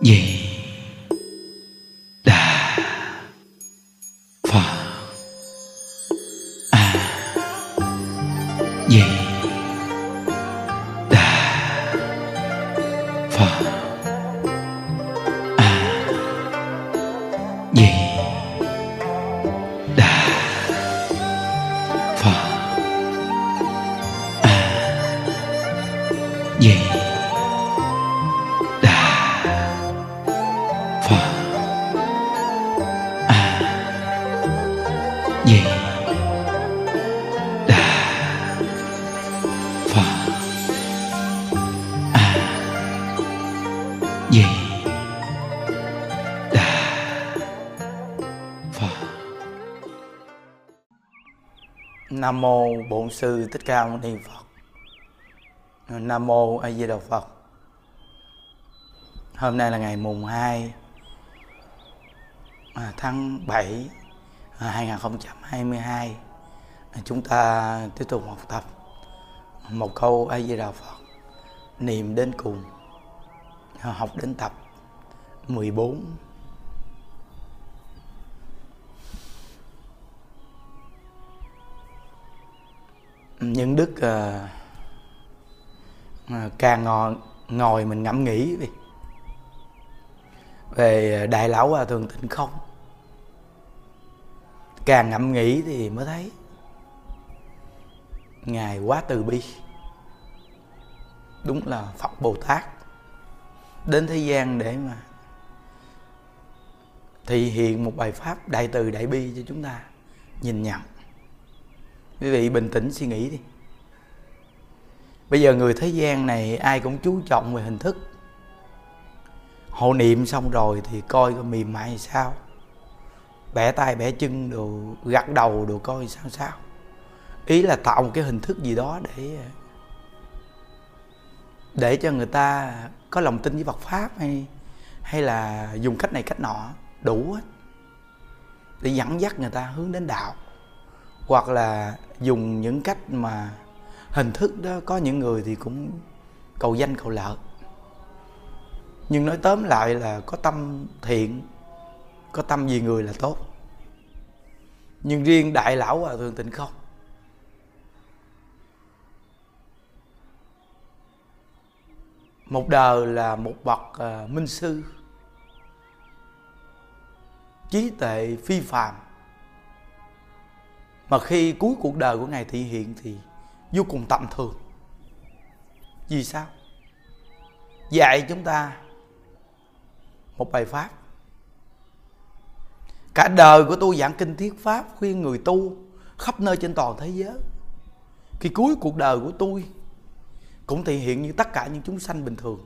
di Nam mô Bổn sư Thích Ca Mâu Ni Phật. Nam mô A Di Đà Phật. Hôm nay là ngày mùng 2 à, tháng 7 2022. À, à, chúng ta tiếp tục học tập một câu A Di Đà Phật niệm đến cùng, học đến tập 14 những đức ờ, ờ, à, càng ngồi ngồi mình ngẫm nghĩ đi. Về ờ, đại lão hòa thượng tịnh không càng ngẫm nghĩ thì mới thấy ngài quá từ bi đúng là phật bồ tát đến thế gian để mà thị hiện một bài pháp đại từ đại bi cho chúng ta nhìn nhận quý vị bình tĩnh suy nghĩ đi. Bây giờ người thế gian này ai cũng chú trọng về hình thức. Hộ niệm xong rồi thì coi có mềm mại sao. Bẻ tay bẻ chân đồ, gật đầu đồ coi sao sao. Ý là tạo một cái hình thức gì đó để để cho người ta có lòng tin với Phật pháp hay hay là dùng cách này cách nọ, đủ hết. Để dẫn dắt người ta hướng đến đạo hoặc là dùng những cách mà hình thức đó, có những người thì cũng cầu danh cầu lợi. Nhưng nói tóm lại là có tâm thiện, có tâm vì người là tốt. Nhưng riêng đại lão à, hòa thượng tịnh không? Một đời là một bậc à, minh sư, trí tuệ phi phàm mà khi cuối cuộc đời của ngài thị hiện thì vô cùng tầm thường. Vì sao? Dạy chúng ta một bài pháp. Cả đời của tôi giảng kinh thiết pháp, khuyên người tu khắp nơi trên toàn thế giới. Khi cuối cuộc đời của tôi cũng thể hiện như tất cả những chúng sanh bình thường.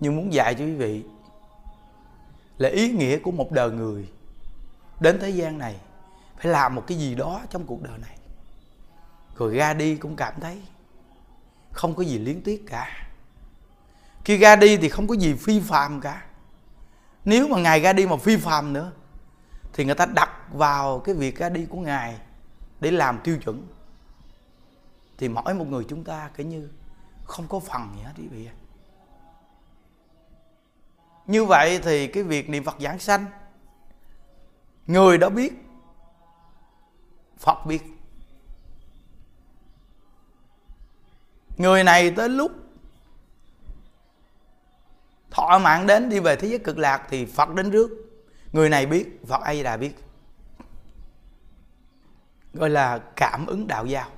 Nhưng muốn dạy cho quý vị là ý nghĩa của một đời người đến thế gian này phải làm một cái gì đó trong cuộc đời này. Rồi ra đi cũng cảm thấy không có gì liên tiếc cả. Khi ra đi thì không có gì phi phàm cả. Nếu mà ngài ra đi mà phi phàm nữa, thì người ta đặt vào cái việc ra đi của ngài để làm tiêu chuẩn. Thì mỗi một người chúng ta cái như không có phần gì hết quý vị như vậy thì cái việc niệm phật giảng sanh, người đó biết phật biết. Người này tới lúc thọ mạng đến đi về thế giới cực lạc thì phật đến trước người này biết, phật a di đà biết. Gọi là cảm ứng đạo giao.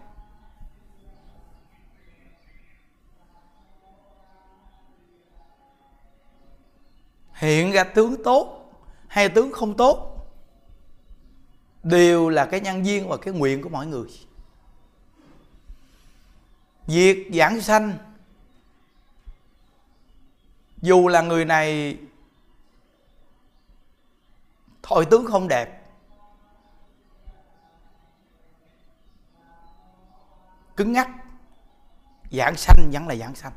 Hiện ra tướng tốt hay tướng không tốt đều là cái nhân duyên và cái nguyện của mọi người. Việc giảng sanh, dù là người này thôi tướng không đẹp, cứng ngắc, giảng sanh vẫn là giảng sanh.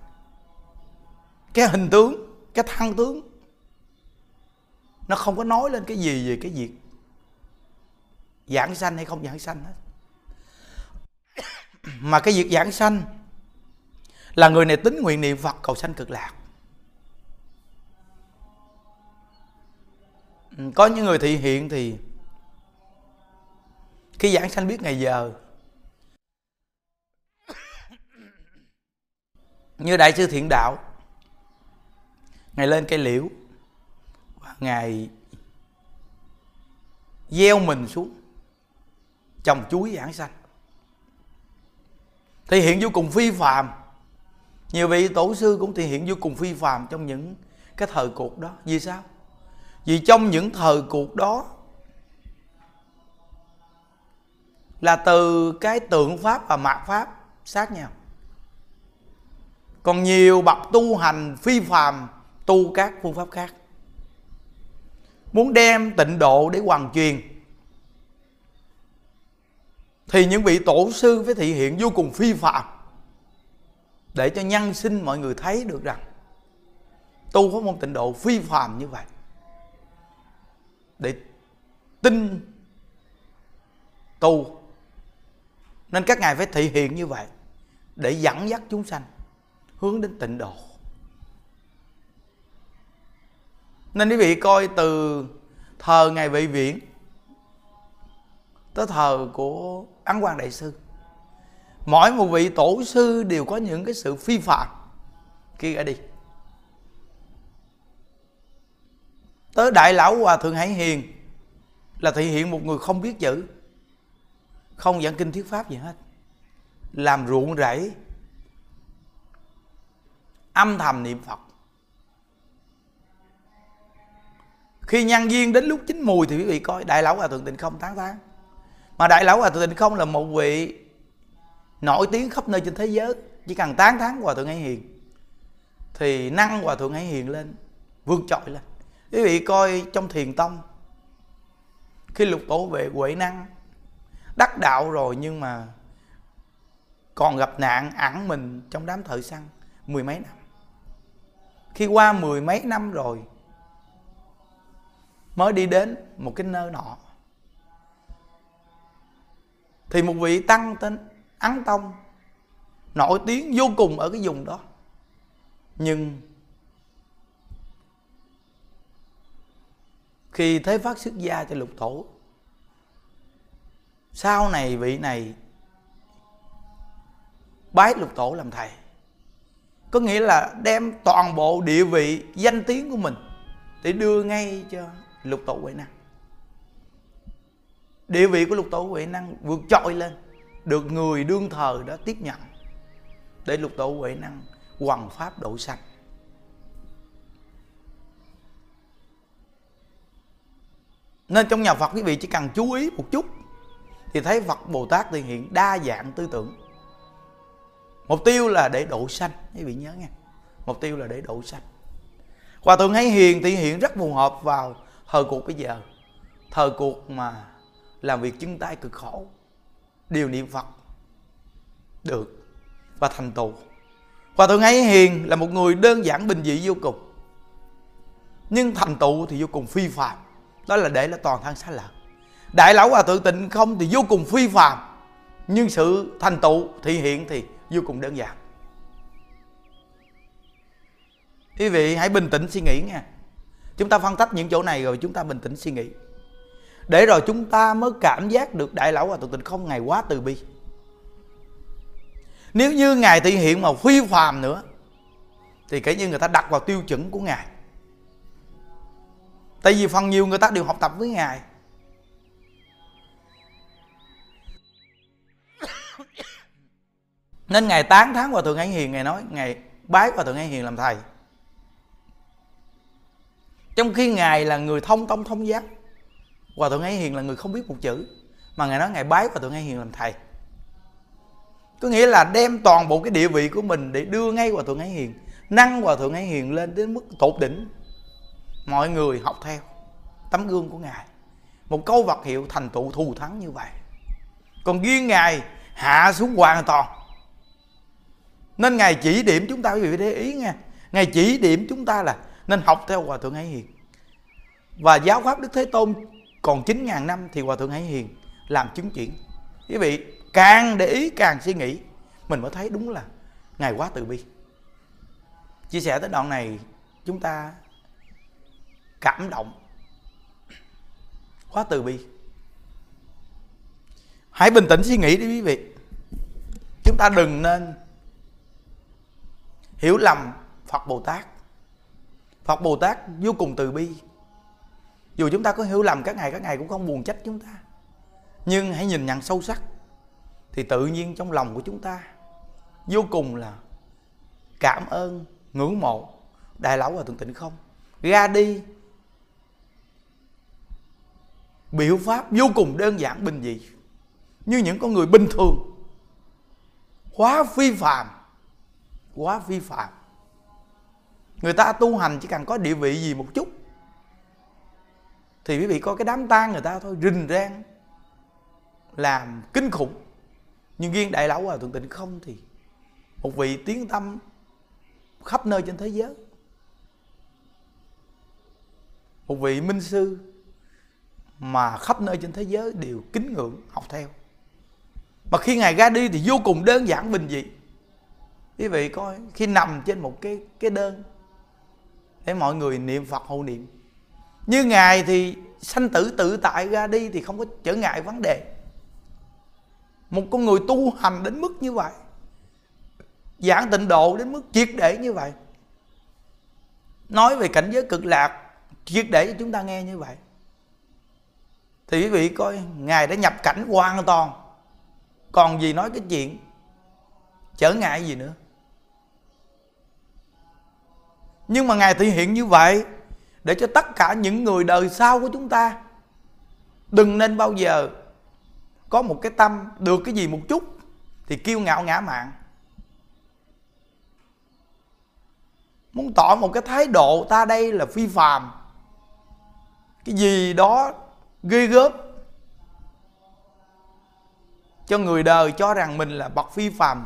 Cái hình tướng, cái thân tướng, nó không có nói lên cái gì về cái việc giảng sanh hay không giảng sanh hết. Mà cái việc giảng sanh là người này tính nguyện niệm phật cầu sanh cực lạc. Ừ, có những người thị hiện thì khi giảng sanh biết ngày giờ. Như đại sư thiện đạo ngày lên cây liễu ngày gieo mình xuống trồng chuối giảng sanh. Thì hiện vô cùng phi phàm. Nhiều vị tổ sư cũng thể hiện vô cùng phi phàm trong những cái thời cuộc đó. Vì sao? Vì trong những thời cuộc đó là từ cái tượng pháp và mạt pháp sát nhau. Còn nhiều bậc tu hành phi phàm tu các phương pháp khác. Muốn đem tịnh độ để hoàn truyền thì những vị tổ sư phải thị hiện vô cùng phi phạm để cho nhân sinh mọi người thấy được rằng tu có môn tịnh độ phi phàm như vậy. Để tin tu. Nên các ngài phải thị hiện như vậy để dẫn dắt chúng sanh hướng đến tịnh độ. Nên quý vị coi từ thờ ngài vị viễn tới thờ của ấn quan đại sư. Mỗi một vị tổ sư đều có những cái sự phi phạm. Khi ra đi. Tới đại lão hòa thượng hải hiền là thể hiện một người không biết chữ, không giảng kinh thuyết pháp gì hết. Làm ruộng rẫy, âm thầm niệm phật. Khi nhân duyên đến lúc chín mùi thì quý vị coi đại lão hòa thượng tịnh không tán tán mà đại lão hòa thượng không là một vị nổi tiếng khắp nơi trên thế giới. Chỉ cần tán thán hòa thượng hải hiền, thì năng hòa thượng hải hiền lên, vượt trội lên. Quý vị coi trong thiền tông, khi lục tổ về huệ năng, đắc đạo rồi nhưng mà còn gặp nạn ẩn mình trong đám thợ săn mười mấy năm. Khi qua mười mấy năm rồi, mới đi đến một cái nơi nọ thì một vị tăng tên ấn tông, nổi tiếng vô cùng ở cái vùng đó. Nhưng khi thế phát xuất gia cho lục tổ sau này vị này bái lục tổ làm thầy. Có nghĩa là đem toàn bộ địa vị, danh tiếng của mình để đưa ngay cho lục tổ huệ năng địa vị của lục tổ huệ năng vượt trội lên, được người đương thờ đó tiếp nhận. Để lục tổ huệ năng hoằng pháp độ sanh. Nên trong nhà phật quý vị chỉ cần chú ý một chút, thì thấy phật bồ tát thể hiện đa dạng tư tưởng. Mục tiêu là để độ sanh, quý vị nhớ nghe. mục tiêu là để độ sanh. Hòa thượng hay hiền thể hiện rất phù hợp vào thời cuộc bây giờ. Thời cuộc mà làm việc chân tay cực khổ. Điều niệm phật được và thành tựu. Và tôi ngay hiền là một người đơn giản bình dị vô cùng. Nhưng thành tựu thì vô cùng phi phàm đó là để là toàn thân xá lợi đại lão hòa tự tịnh không thì vô cùng phi phàm nhưng sự thành tựu thị hiện thì vô cùng đơn giản. Quý vị hãy bình tĩnh suy nghĩ nha. Chúng ta phân tích những chỗ này rồi chúng ta bình tĩnh suy nghĩ để rồi chúng ta mới cảm giác được đại lão hòa thượng tịnh không ngày quá từ bi. Nếu như ngài thị hiện mà phi phàm nữa, thì kể như người ta đặt vào tiêu chuẩn của ngài. Tại vì phần nhiều người ta đều học tập với ngài. Nên ngài tán tháng hòa thượng an hiền, ngài nói, ngài bái hòa thượng an hiền làm thầy. Trong khi ngài là người thông tông thông giác hòa thượng ấy hiền là người không biết một chữ, mà ngài nói ngài bái hòa thượng ấy hiền làm thầy. Có nghĩa là đem toàn bộ cái địa vị của mình để đưa ngay hòa thượng ấy hiền, nâng hòa thượng ấy hiền lên đến mức tột đỉnh. Mọi người học theo tấm gương của ngài. Một câu vật hiệu thành tựu thù thắng như vậy. Còn riêng ngài hạ xuống hoàn toàn. Nên ngài chỉ điểm chúng ta, quý vị để ý nha ngài chỉ điểm chúng ta là nên học theo hòa thượng hải hiền. Và giáo pháp đức thế tôn còn 9.000 năm thì hòa thượng hải hiền làm chứng chuyển quý vị, càng để ý, càng suy nghĩ, mình mới thấy đúng là ngài quá từ bi. Chia sẻ tới đoạn này, chúng ta cảm động. Quá từ bi. Hãy bình tĩnh suy nghĩ đi quý vị. Chúng ta đừng nên hiểu lầm phật bồ tát. Phật bồ tát vô cùng từ bi dù chúng ta có hiểu lầm các ngày các ngày cũng không buồn trách chúng ta. Nhưng hãy nhìn nhận sâu sắc, thì tự nhiên trong lòng của chúng ta vô cùng là cảm ơn, ngưỡng mộ đại lão và thượng tịnh không. Ra đi. Biểu pháp vô cùng đơn giản, bình dị. Như những con người bình thường. Quá phi phạm. Quá phi phạm. Người ta tu hành chỉ cần có địa vị gì một chút thì quý vị coi cái đám tang người ta thôi, rình rang, làm kinh khủng. Nhưng riêng đại lão hòa thượng tịnh không thì một vị tiếng tâm khắp nơi trên thế giới. Một vị minh sư mà khắp nơi trên thế giới đều kính ngưỡng, học theo. Mà khi ngài ra đi thì vô cùng đơn giản, bình dị. Quý vị coi, khi nằm trên một cái cái đơn để mọi người niệm phật hộ niệm như ngài thì sanh tử tự tại ra đi thì không có trở ngại vấn đề. Một con người tu hành đến mức như vậy, giảng tịnh độ đến mức triệt để như vậy, nói về cảnh giới cực lạc, triệt để cho chúng ta nghe như vậy, thì quý vị coi, ngài đã nhập cảnh hoàn toàn. Còn gì nói cái chuyện trở ngại gì nữa? Nhưng mà ngài thể hiện như vậy để cho tất cả những người đời sau của chúng ta đừng nên bao giờ có một cái tâm được cái gì một chút thì kiêu ngạo ngã mạn. Muốn tỏ một cái thái độ ta đây là phi phàm. Cái gì đó ghê gớm cho người đời cho rằng mình là bậc phi phàm,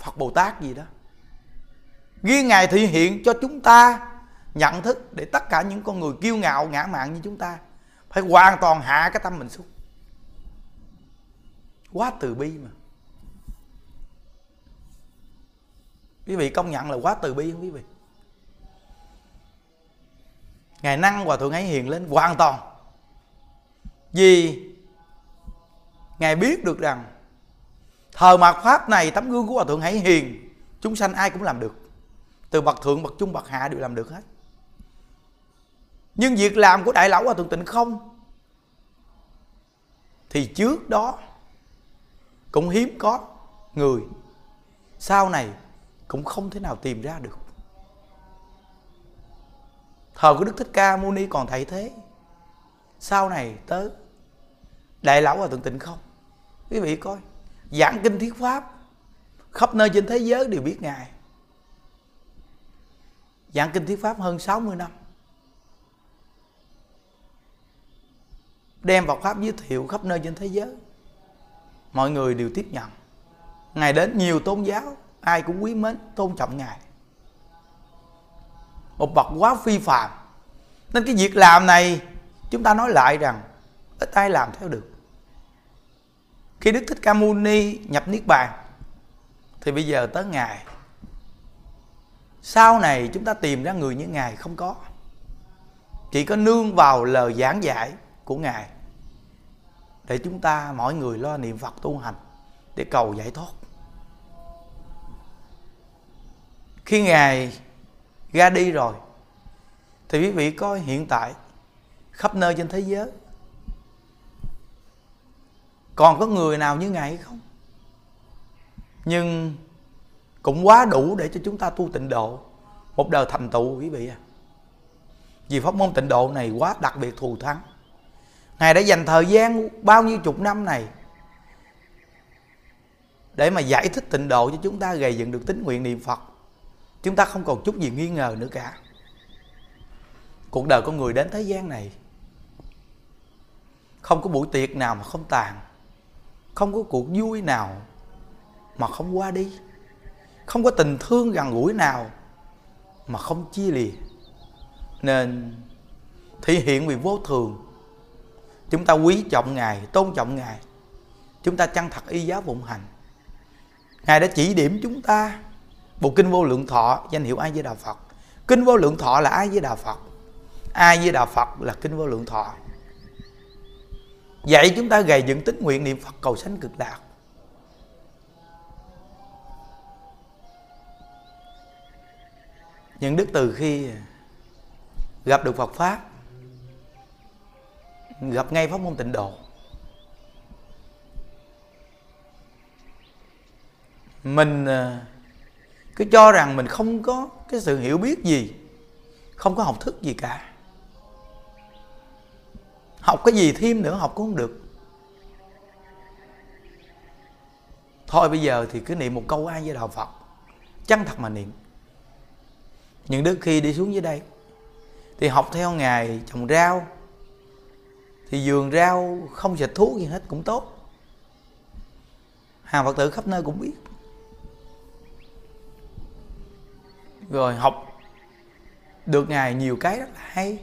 phật bồ tát gì đó. Ghi ngài thị hiện cho chúng ta nhận thức để tất cả những con người kiêu ngạo, ngã mạn như chúng ta phải hoàn toàn hạ cái tâm mình xuống. Quá từ bi mà. Quý vị công nhận là quá từ bi không quý vị? Ngài năng hòa thượng ấy hiền lên hoàn toàn. Vì ngài biết được rằng thờ mạt pháp này, tấm gương của hòa thượng hãy hiền, chúng sanh ai cũng làm được. Từ bậc thượng, bậc trung, bậc hạ đều làm được hết nhưng việc làm của đại lão hòa thượng tịnh không? Thì trước đó, cũng hiếm có người sau này cũng không thể nào tìm ra được. Thời của đức thích ca mâu ni còn thầy thế. Sau này tới, đại lão hòa thượng tịnh không? Quý vị coi, giảng kinh thuyết pháp, khắp nơi trên thế giới đều biết ngài. Giảng kinh thuyết pháp hơn 60 năm. Đem vào pháp giới thiệu khắp nơi trên thế giới. Mọi người đều tiếp nhận. Ngài đến nhiều tôn giáo ai cũng quý mến tôn trọng ngài. Một bậc quá phi phạm, nên cái việc làm này chúng ta nói lại rằng ít ai làm theo được. Khi đức thích ca mâu ni nhập niết bàn thì bây giờ tới ngài. Sau này chúng ta tìm ra người như ngài không có. Chỉ có nương vào lời giảng dạy của ngài. Để chúng ta, mỗi người lo niệm phật tu hành để cầu giải thoát. Khi ngài ra đi rồi, thì quý vị coi hiện tại khắp nơi trên thế giới. Còn có người nào như ngài hay không? Nhưng cũng quá đủ để cho chúng ta tu tịnh độ một đời thành tựu quý vị à. Vì pháp môn tịnh độ này quá đặc biệt thù thắng ngài đã dành thời gian bao nhiêu chục năm này để mà giải thích tịnh độ cho chúng ta gây dựng được tính nguyện niệm phật? Chúng ta không còn chút gì nghi ngờ nữa cả. Cuộc đời con người đến thế gian này, không có buổi tiệc nào mà không tàn, không có cuộc vui nào mà không qua đi, không có tình thương gần gũi nào mà không chia lìa. Nên thể hiện vì vô thường chúng ta quý trọng ngài, tôn trọng ngài. Chúng ta chân thật y giáo phụng hành? Ngài đã chỉ điểm chúng ta. Bộ kinh vô lượng thọ, danh hiệu ai với đạo phật. Kinh vô lượng thọ là ai với đạo phật. Ai với đạo phật là kinh vô lượng thọ. Vậy chúng ta gầy dựng tính nguyện niệm phật cầu sanh cực lạc. Những đức từ khi gặp được phật pháp gặp ngay pháp môn tịnh độ. Mình à, cứ cho rằng mình không có cái sự hiểu biết gì, không có học thức gì cả. Học cái gì thêm nữa học cũng không được. Thôi bây giờ thì cứ niệm một câu ai với đạo phật, chân thật mà niệm. Những đức khi đi xuống dưới đây, thì học theo ngài trồng rau thì vườn rau không xịt thuốc gì hết cũng tốt. Hàng phật tử khắp nơi cũng biết. Rồi học được ngài nhiều cái rất là hay.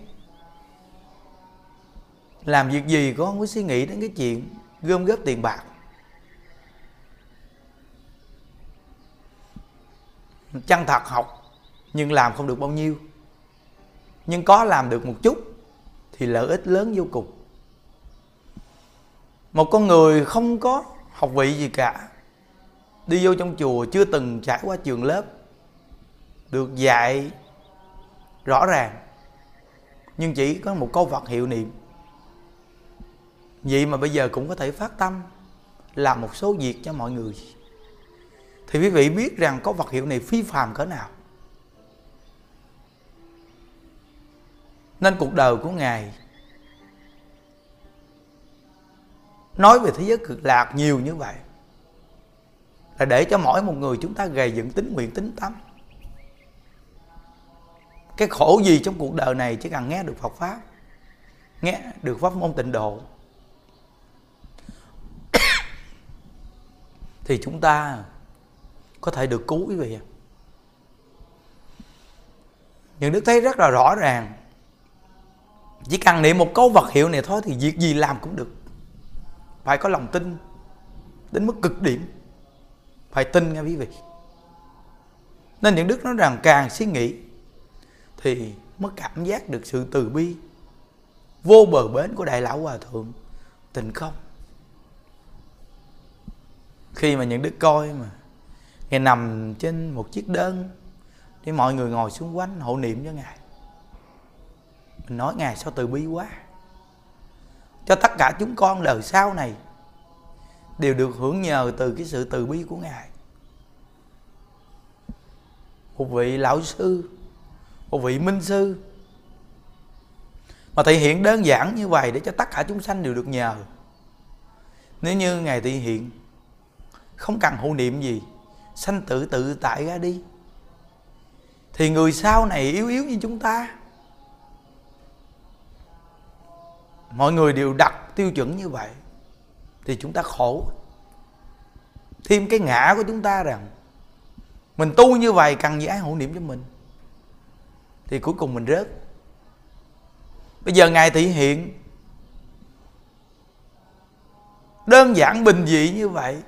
Làm việc gì con không có suy nghĩ đến cái chuyện gom góp tiền bạc. Chân thật học, nhưng làm không được bao nhiêu. Nhưng có làm được một chút, thì lợi ích lớn vô cùng một con người không có học vị gì cả. Đi vô trong chùa chưa từng trải qua trường lớp. Được dạy rõ ràng, nhưng chỉ có một câu Phật hiệu niệm. Vậy mà bây giờ cũng có thể phát tâm làm một số việc cho mọi người. Thì quý vị biết rằng có vật hiệu này phi phàm cỡ nào. Nên cuộc đời của ngài nói về thế giới cực lạc nhiều như vậy là để cho mỗi một người chúng ta gầy dựng tính nguyện tính tâm. Cái khổ gì trong cuộc đời này chỉ cần nghe được Phật pháp, nghe được pháp môn tịnh độ, thì chúng ta có thể được cứu quý vị những đức thấy rất là rõ ràng. Chỉ cần niệm một câu vật hiệu này thôi thì việc gì làm cũng được phải có lòng tin đến mức cực điểm. Phải tin nghe quý vị. Nên những đức nói rằng càng suy nghĩ thì mới cảm giác được sự từ bi vô bờ bến của đại lão hòa thượng tình không. Khi mà những đức coi mà ngài nằm trên một chiếc đơn để mọi người ngồi xung quanh hộ niệm cho ngài, mình nói, ngài sao từ bi quá? Cho tất cả chúng con đời sau này đều được hưởng nhờ từ cái sự từ bi của ngài. Một vị lão sư, một vị minh sư. Mà thể hiện đơn giản như vậy để cho tất cả chúng sanh đều được nhờ. Nếu như ngài thể hiện, không cần hộ niệm gì, sanh tự tự tại ra đi, thì người sau này yếu yếu như chúng ta mọi người đều đặt tiêu chuẩn như vậy thì chúng ta khổ. Thêm cái ngã của chúng ta rằng mình tu như vậy cần gì ai hộ niệm cho mình? Thì cuối cùng mình rớt. Bây giờ ngài thị hiện đơn giản bình dị như vậy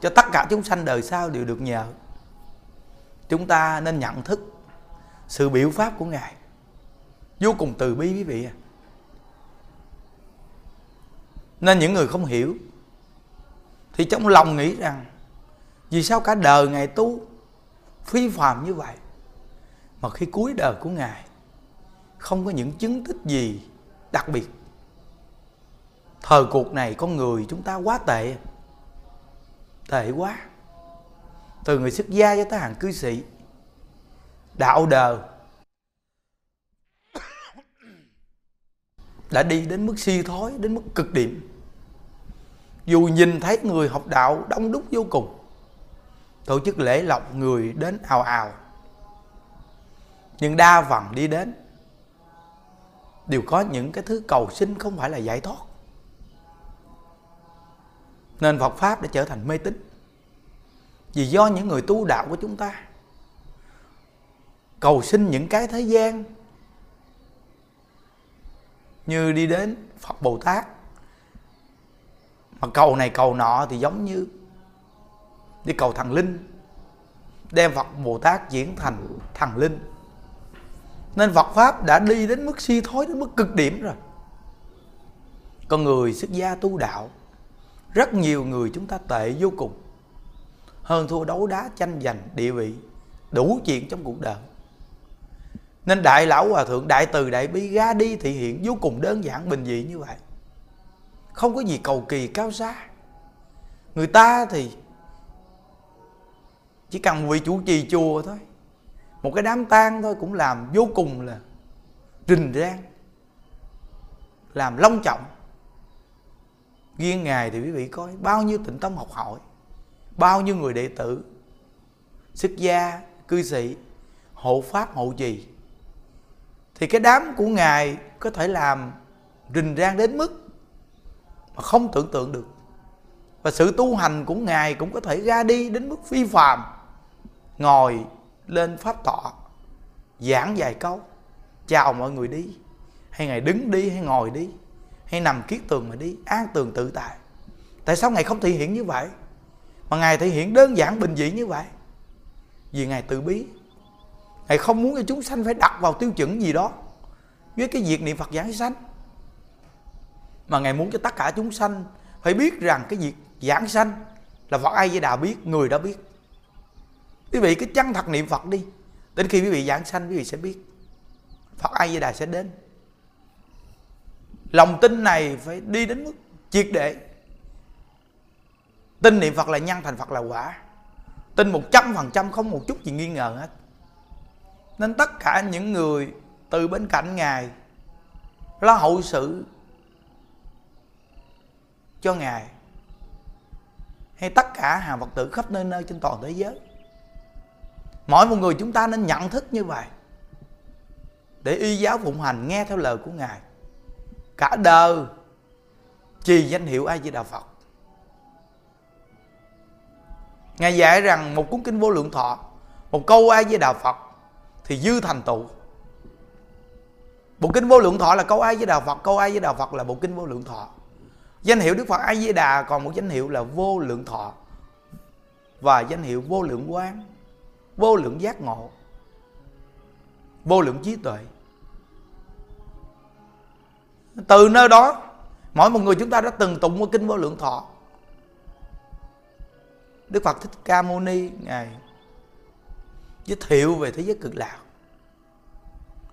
cho tất cả chúng sanh đời sau đều được nhờ. Chúng ta nên nhận thức sự biểu pháp của ngài vô cùng từ bi quý vị à nên những người không hiểu thì trong lòng nghĩ rằng, vì sao cả đời ngài tu phi phàm như vậy, mà khi cuối đời của ngài không có những chứng tích gì đặc biệt? Thời cuộc này con người chúng ta quá tệ tệ quá. Từ người xuất gia cho tới hàng cư sĩ, đạo đời đã đi đến mức suy thoái, đến mức cực điểm. Dù nhìn thấy người học đạo đông đúc vô cùng, tổ chức lễ lọc người đến ào ào. Nhưng đa phần đi đến đều có những cái thứ cầu sinh không phải là giải thoát. Nên Phật Pháp đã trở thành mê tín. Vì do những người tu đạo của chúng ta Cầu sinh những cái thế gian như đi đến Phật Bồ Tát. Mà cầu này cầu nọ thì giống như Đi cầu thần linh, Đem Phật Bồ Tát diễn thành thần linh. Nên Phật Pháp đã đi đến mức suy thối Đến mức cực điểm rồi. Con người xuất gia tu đạo, rất nhiều người chúng ta tệ vô cùng. Hơn thua đấu đá, tranh giành, địa vị, đủ chuyện trong cuộc đời nên đại lão hòa thượng, đại từ, đại bi ra đi thị hiện vô cùng đơn giản, bình dị như vậy. Không có gì cầu kỳ cao xa. Người ta thì chỉ cần một vị chủ trì chùa thôi. Một cái đám tang thôi cũng làm vô cùng là rình rang, làm long trọng. Riêng ngài thì quý vị coi, bao nhiêu tịnh tâm học hỏi, bao nhiêu người đệ tử xuất gia, cư sĩ, hộ pháp, hộ trì thì cái đám của ngài có thể làm rình rang đến mức mà không tưởng tượng được. Và sự tu hành của ngài cũng có thể ra đi đến mức phi phàm, ngồi lên pháp tọa, giảng vài câu, chào mọi người đi. Hay ngài đứng đi, hay ngồi đi, hay nằm kiết tường mà đi, an tường tự tại. Tại sao ngài không thể hiện như vậy? Mà ngài thể hiện đơn giản, bình dị như vậy. Vì ngài từ bí ngài không muốn cho chúng sanh phải đặt vào tiêu chuẩn gì đó với cái việc niệm phật giảng sanh. Mà ngài muốn cho tất cả chúng sanh phải biết rằng cái việc giảng sanh là phật ai với đà biết, người đã biết. Quý vị cứ chân thật niệm phật đi, đến khi quý vị giảng sanh, quý vị sẽ biết. Phật ai với đà sẽ đến. Lòng tin này phải đi đến mức triệt để. Tin niệm phật là nhân, thành phật là quả. Tin một trăm phần trăm không một chút gì nghi ngờ hết nên tất cả những người từ bên cạnh ngài lo hậu sự cho ngài, hay tất cả hàng phật tử khắp nơi nơi trên toàn thế giới. Mỗi một người chúng ta nên nhận thức như vậy để y giáo phụng hành nghe theo lời của ngài. Cả đời trì danh hiệu a di đà phật. Ngài dạy rằng một cuốn kinh vô lượng thọ, một câu a di đà phật thì dư thành tựu. Bộ kinh vô lượng thọ là câu ai với đà phật, câu ai với đà phật là bộ kinh vô lượng thọ. Danh hiệu đức phật a di đà còn một danh hiệu là vô lượng thọ và danh hiệu vô lượng quán, vô lượng giác ngộ, vô lượng trí tuệ. Từ nơi đó, mỗi một người chúng ta đã từng tụng qua kinh vô lượng thọ. Đức phật thích ca mâu ni, ngài giới thiệu về thế giới cực lạc.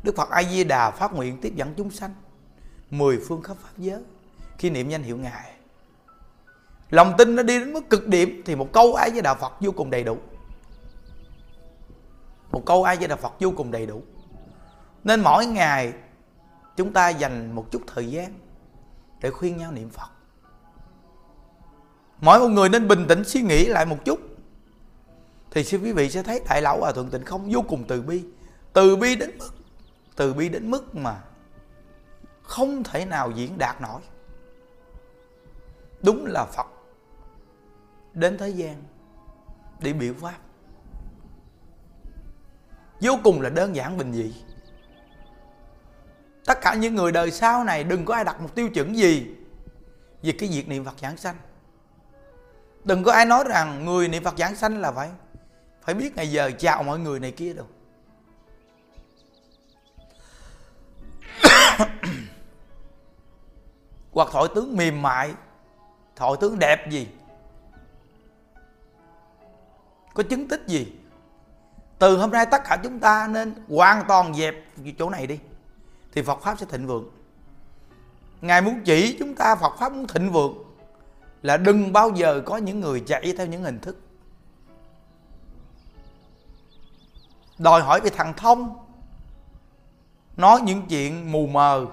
Đức phật a di đà phát nguyện tiếp dẫn chúng sanh mười phương khắp pháp giới khi niệm danh hiệu ngài. Lòng tin nó đi đến mức cực điểm thì một câu ai với Đạo phật vô cùng đầy đủ. Một câu ai với Đạo phật vô cùng đầy đủ. Nên mỗi ngày chúng ta dành một chút thời gian để khuyên nhau niệm phật. Mỗi một người nên bình tĩnh suy nghĩ lại một chút thì xin quý vị sẽ thấy đại lão hòa thượng tịnh không vô cùng từ bi. Từ bi đến mức, từ bi đến mức mà không thể nào diễn đạt nổi. Đúng là phật đến thế gian để biểu pháp. Vô cùng là đơn giản bình dị. Tất cả những người đời sau này đừng có ai đặt một tiêu chuẩn gì về cái việc niệm phật giảng sanh. Đừng có ai nói rằng người niệm phật giảng sanh là phải phải biết ngày giờ chào mọi người này kia đâu. Hoặc thổi tướng mềm mại thổi tướng đẹp gì? Có chứng tích gì? Từ hôm nay tất cả chúng ta nên hoàn toàn dẹp chỗ này đi, thì Phật pháp sẽ thịnh vượng. Ngài muốn chỉ chúng ta Phật pháp muốn thịnh vượng là đừng bao giờ có những người chạy theo những hình thức. Đòi hỏi về thằng thông nói những chuyện mù mờ,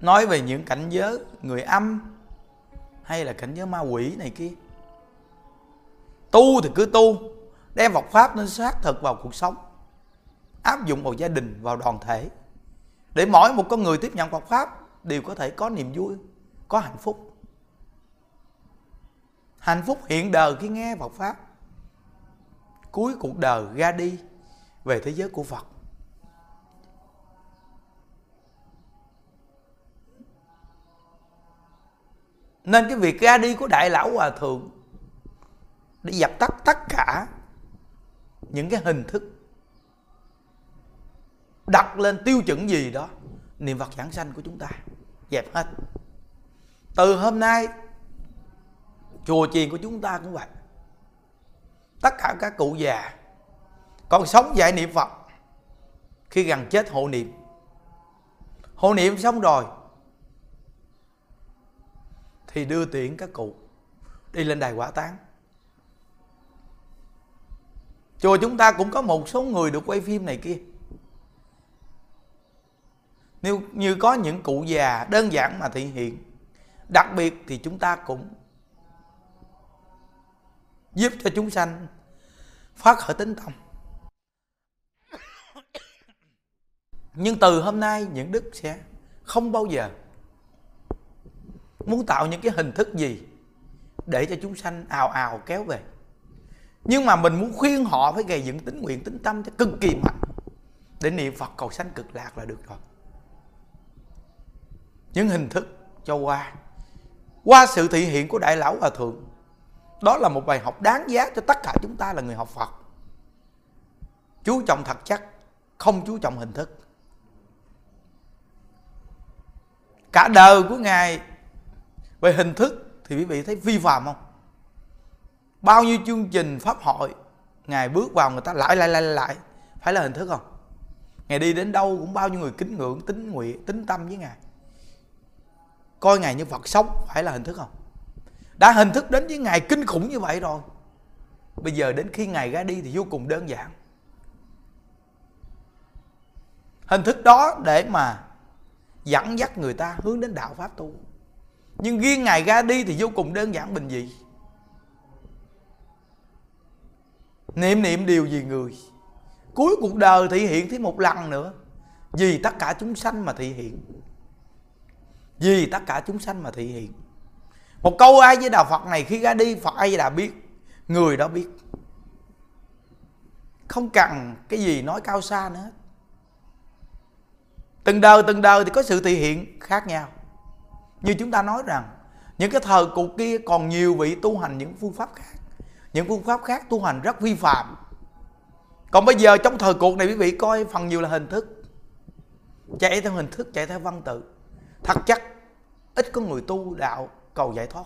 nói về những cảnh giới người âm hay là cảnh giới ma quỷ này kia. Tu thì cứ tu, đem Phật pháp nên xác thực vào cuộc sống, áp dụng vào gia đình, vào đoàn thể, để mỗi một con người tiếp nhận Phật pháp đều có thể có niềm vui, có hạnh phúc. Hạnh phúc hiện đời khi nghe Phật pháp cuối cuộc đời ra đi về thế giới của Phật. Nên cái việc ra đi của đại lão hòa thượng để dập tắt tất cả những cái hình thức đặt lên tiêu chuẩn gì đó, niệm phật giảng sanh của chúng ta, dẹp hết. Từ hôm nay, chùa chiền của chúng ta cũng vậy tất cả các cụ già còn sống dạy niệm phật khi gần chết hộ niệm. Hộ niệm xong rồi thì đưa tiễn các cụ đi lên đài quả táng. Chùa chúng ta cũng có một số người được quay phim này kia. Nếu như có những cụ già đơn giản mà thị hiện, đặc biệt thì chúng ta cũng giúp cho chúng sanh phát khởi tính tâm nhưng từ hôm nay, những đức sẽ không bao giờ muốn tạo những cái hình thức gì để cho chúng sanh ào ào kéo về. Nhưng mà mình muốn khuyên họ phải gây dựng tính nguyện, tính tâm cho cực kỳ mạnh để niệm phật cầu sanh cực lạc là được rồi. Những hình thức cho qua. Qua sự thị hiện của đại lão hòa thượng đó là một bài học đáng giá cho tất cả chúng ta là người học phật. Chú trọng thật chắc, không chú trọng hình thức. Cả đời của ngài, về hình thức thì quý vị thấy vi phạm không? Bao nhiêu chương trình pháp hội, ngài bước vào người ta lại lại lại lại. Phải là hình thức không? Ngài đi đến đâu cũng bao nhiêu người kính ngưỡng tính nguyện tính tâm với ngài. Coi ngài như phật sống, phải là hình thức không? Đã hình thức đến với ngài kinh khủng như vậy rồi. Bây giờ đến khi ngài ra đi thì vô cùng đơn giản. Hình thức đó để mà dẫn dắt người ta hướng đến đạo pháp tu. Nhưng riêng ngài ra đi thì vô cùng đơn giản bình dị. Niệm niệm điều gì người? Cuối cuộc đời thị hiện thêm một lần nữa. Vì tất cả chúng sanh mà thị hiện. Vì tất cả chúng sanh mà thị hiện một câu ai với đạo phật này khi ra đi, phật ai đã biết, người đó biết. Không cần cái gì nói cao xa nữa từng đời từng đời thì có sự thể hiện khác nhau. Như chúng ta nói rằng, những cái thời cụ kia còn nhiều vị tu hành những phương pháp khác. Những phương pháp khác tu hành rất vi phạm. Còn bây giờ trong thời cuộc này quý vị coi phần nhiều là hình thức. Chạy theo hình thức, chạy theo văn tự. Thật chắc, ít có người tu đạo cầu giải thoát.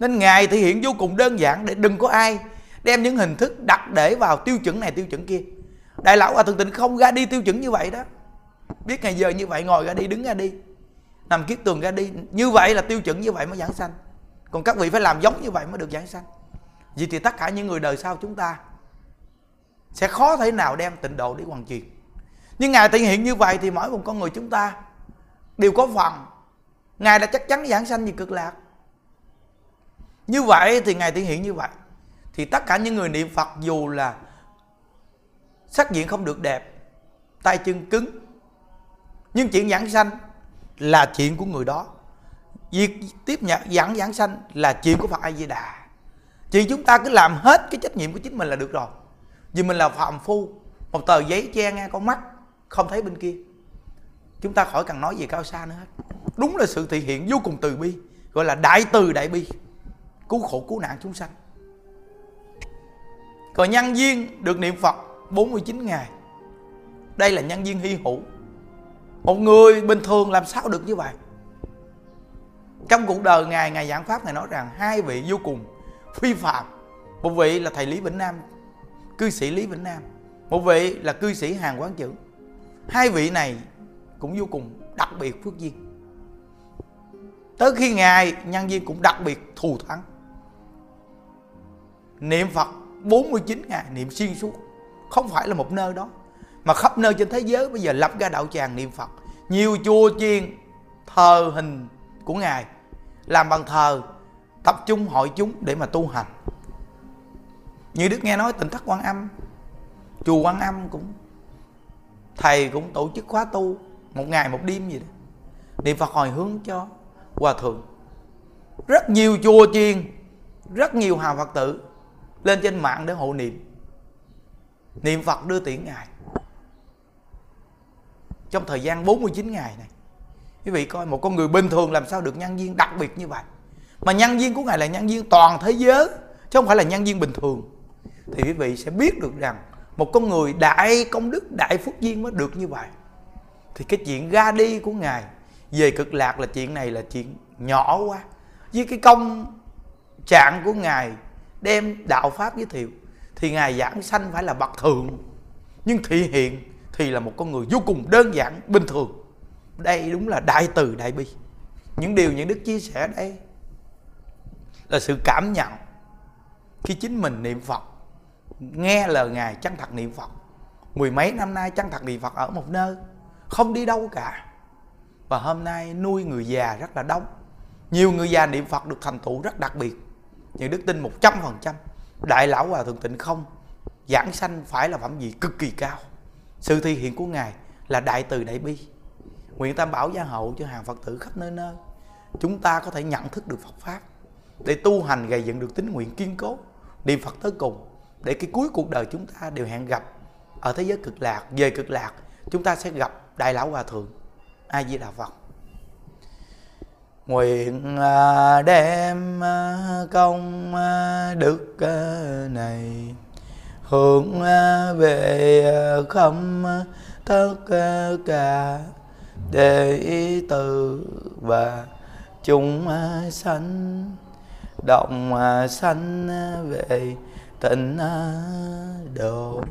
Nên ngài thể hiện vô cùng đơn giản để đừng có ai đem những hình thức đặt để vào tiêu chuẩn này, tiêu chuẩn kia. Đại lão hòa thượng tịnh không ra đi tiêu chuẩn như vậy đó. Biết ngày giờ như vậy, ngồi ra đi, đứng ra đi. Nằm kiết tường ra đi, như vậy là tiêu chuẩn như vậy mới giảng sanh. Còn các vị phải làm giống như vậy mới được giảng sanh. Vì thì tất cả những người đời sau chúng ta sẽ khó thể nào đem tịnh độ đi hoàn truyền. Nhưng ngài thể hiện như vậy thì mỗi một con người chúng ta đều có phần ngài đã chắc chắn giảng sanh về cực lạc. Như vậy thì ngài thể hiện như vậy. Thì tất cả những người niệm phật dù là sắc diện không được đẹp, tay chân cứng, nhưng chuyện giảng sanh là chuyện của người đó. Việc tiếp nhận, giảng giảng sanh là chuyện của phật a di đà chỉ chúng ta cứ làm hết cái trách nhiệm của chính mình là được rồi. Vì mình là phạm phu, một tờ giấy che ngang con mắt, không thấy bên kia. Chúng ta khỏi cần nói gì cao xa nữa hết đúng là sự thể hiện vô cùng từ bi gọi là đại từ đại bi. Cứu khổ cứu nạn chúng sanh. Còn nhân viên được niệm Phật 49 ngày. Đây là nhân viên hy hữu. Một người bình thường làm sao được như vậy? Trong cuộc đời Ngài, Ngài giảng Pháp Ngài nói rằng Hai vị vô cùng phi phạm. Một vị là thầy Lý Vĩnh Nam Cư sĩ Lý Vĩnh Nam. Một vị là cư sĩ Hàng Quán Chữ. Hai vị này cũng vô cùng đặc biệt phước duyên. Tới khi Ngài, nhân viên cũng đặc biệt thù thắng. Niệm Phật 49 ngày niệm xuyên suốt, Không phải là một nơi đó, Mà khắp nơi trên thế giới bây giờ lập ra đạo tràng niệm Phật. Nhiều chùa chiền, thờ hình của Ngài, Làm bằng thờ, tập trung hội chúng để mà tu hành. Như Đức nghe nói, tỉnh thất quan âm, Chùa quan âm cũng, Thầy cũng tổ chức khóa tu Một ngày một đêm gì đó. Niệm Phật hồi hướng cho hòa thượng. Rất nhiều chùa chiền, rất nhiều hào phật tử lên trên mạng để hộ niệm. Niệm phật đưa tiễn ngài. Trong thời gian 49 ngày này, quý vị coi một con người bình thường làm sao được nhân viên đặc biệt như vậy? Mà nhân viên của ngài là nhân viên toàn thế giới, chứ không phải là nhân viên bình thường. Thì quý vị sẽ biết được rằng một con người đại công đức, đại phúc duyên mới được như vậy. Thì cái chuyện ra đi của ngài về cực lạc là chuyện này là chuyện nhỏ quá. Với cái công trạng của ngài đem đạo pháp giới thiệu, thì ngài giảng sanh phải là bậc thượng. Nhưng thị hiện thì là một con người vô cùng đơn giản, bình thường. Đây đúng là đại từ đại bi. Những điều những đức chia sẻ đây là sự cảm nhận khi chính mình niệm phật. Nghe lời ngài, chân thật niệm phật. Mười mấy năm nay, chân thật niệm phật ở một nơi, không đi đâu cả và hôm nay nuôi người già rất là đông. Nhiều người già niệm phật được thành tựu rất đặc biệt. Những đức tin một trăm phần trăm. Đại lão hòa thượng tịnh không, giảng sanh phải là phẩm gì cực kỳ cao. Sự thi hiện của ngài là đại từ đại bi. Nguyện tam bảo gia hậu cho hàng phật tử khắp nơi nơi, chúng ta có thể nhận thức được phật pháp. Để tu hành gây dựng được tính nguyện kiên cố, niệm phật tới cùng, để cái cuối cuộc đời chúng ta đều hẹn gặp. Ở thế giới cực lạc, về cực lạc, chúng ta sẽ gặp đại lão hòa thượng a di đà phật. Nguyện à, đem à, công à, đức này hướng về khâm tất cả đệ tử và chúng sanh. Động sanh về tịnh độ.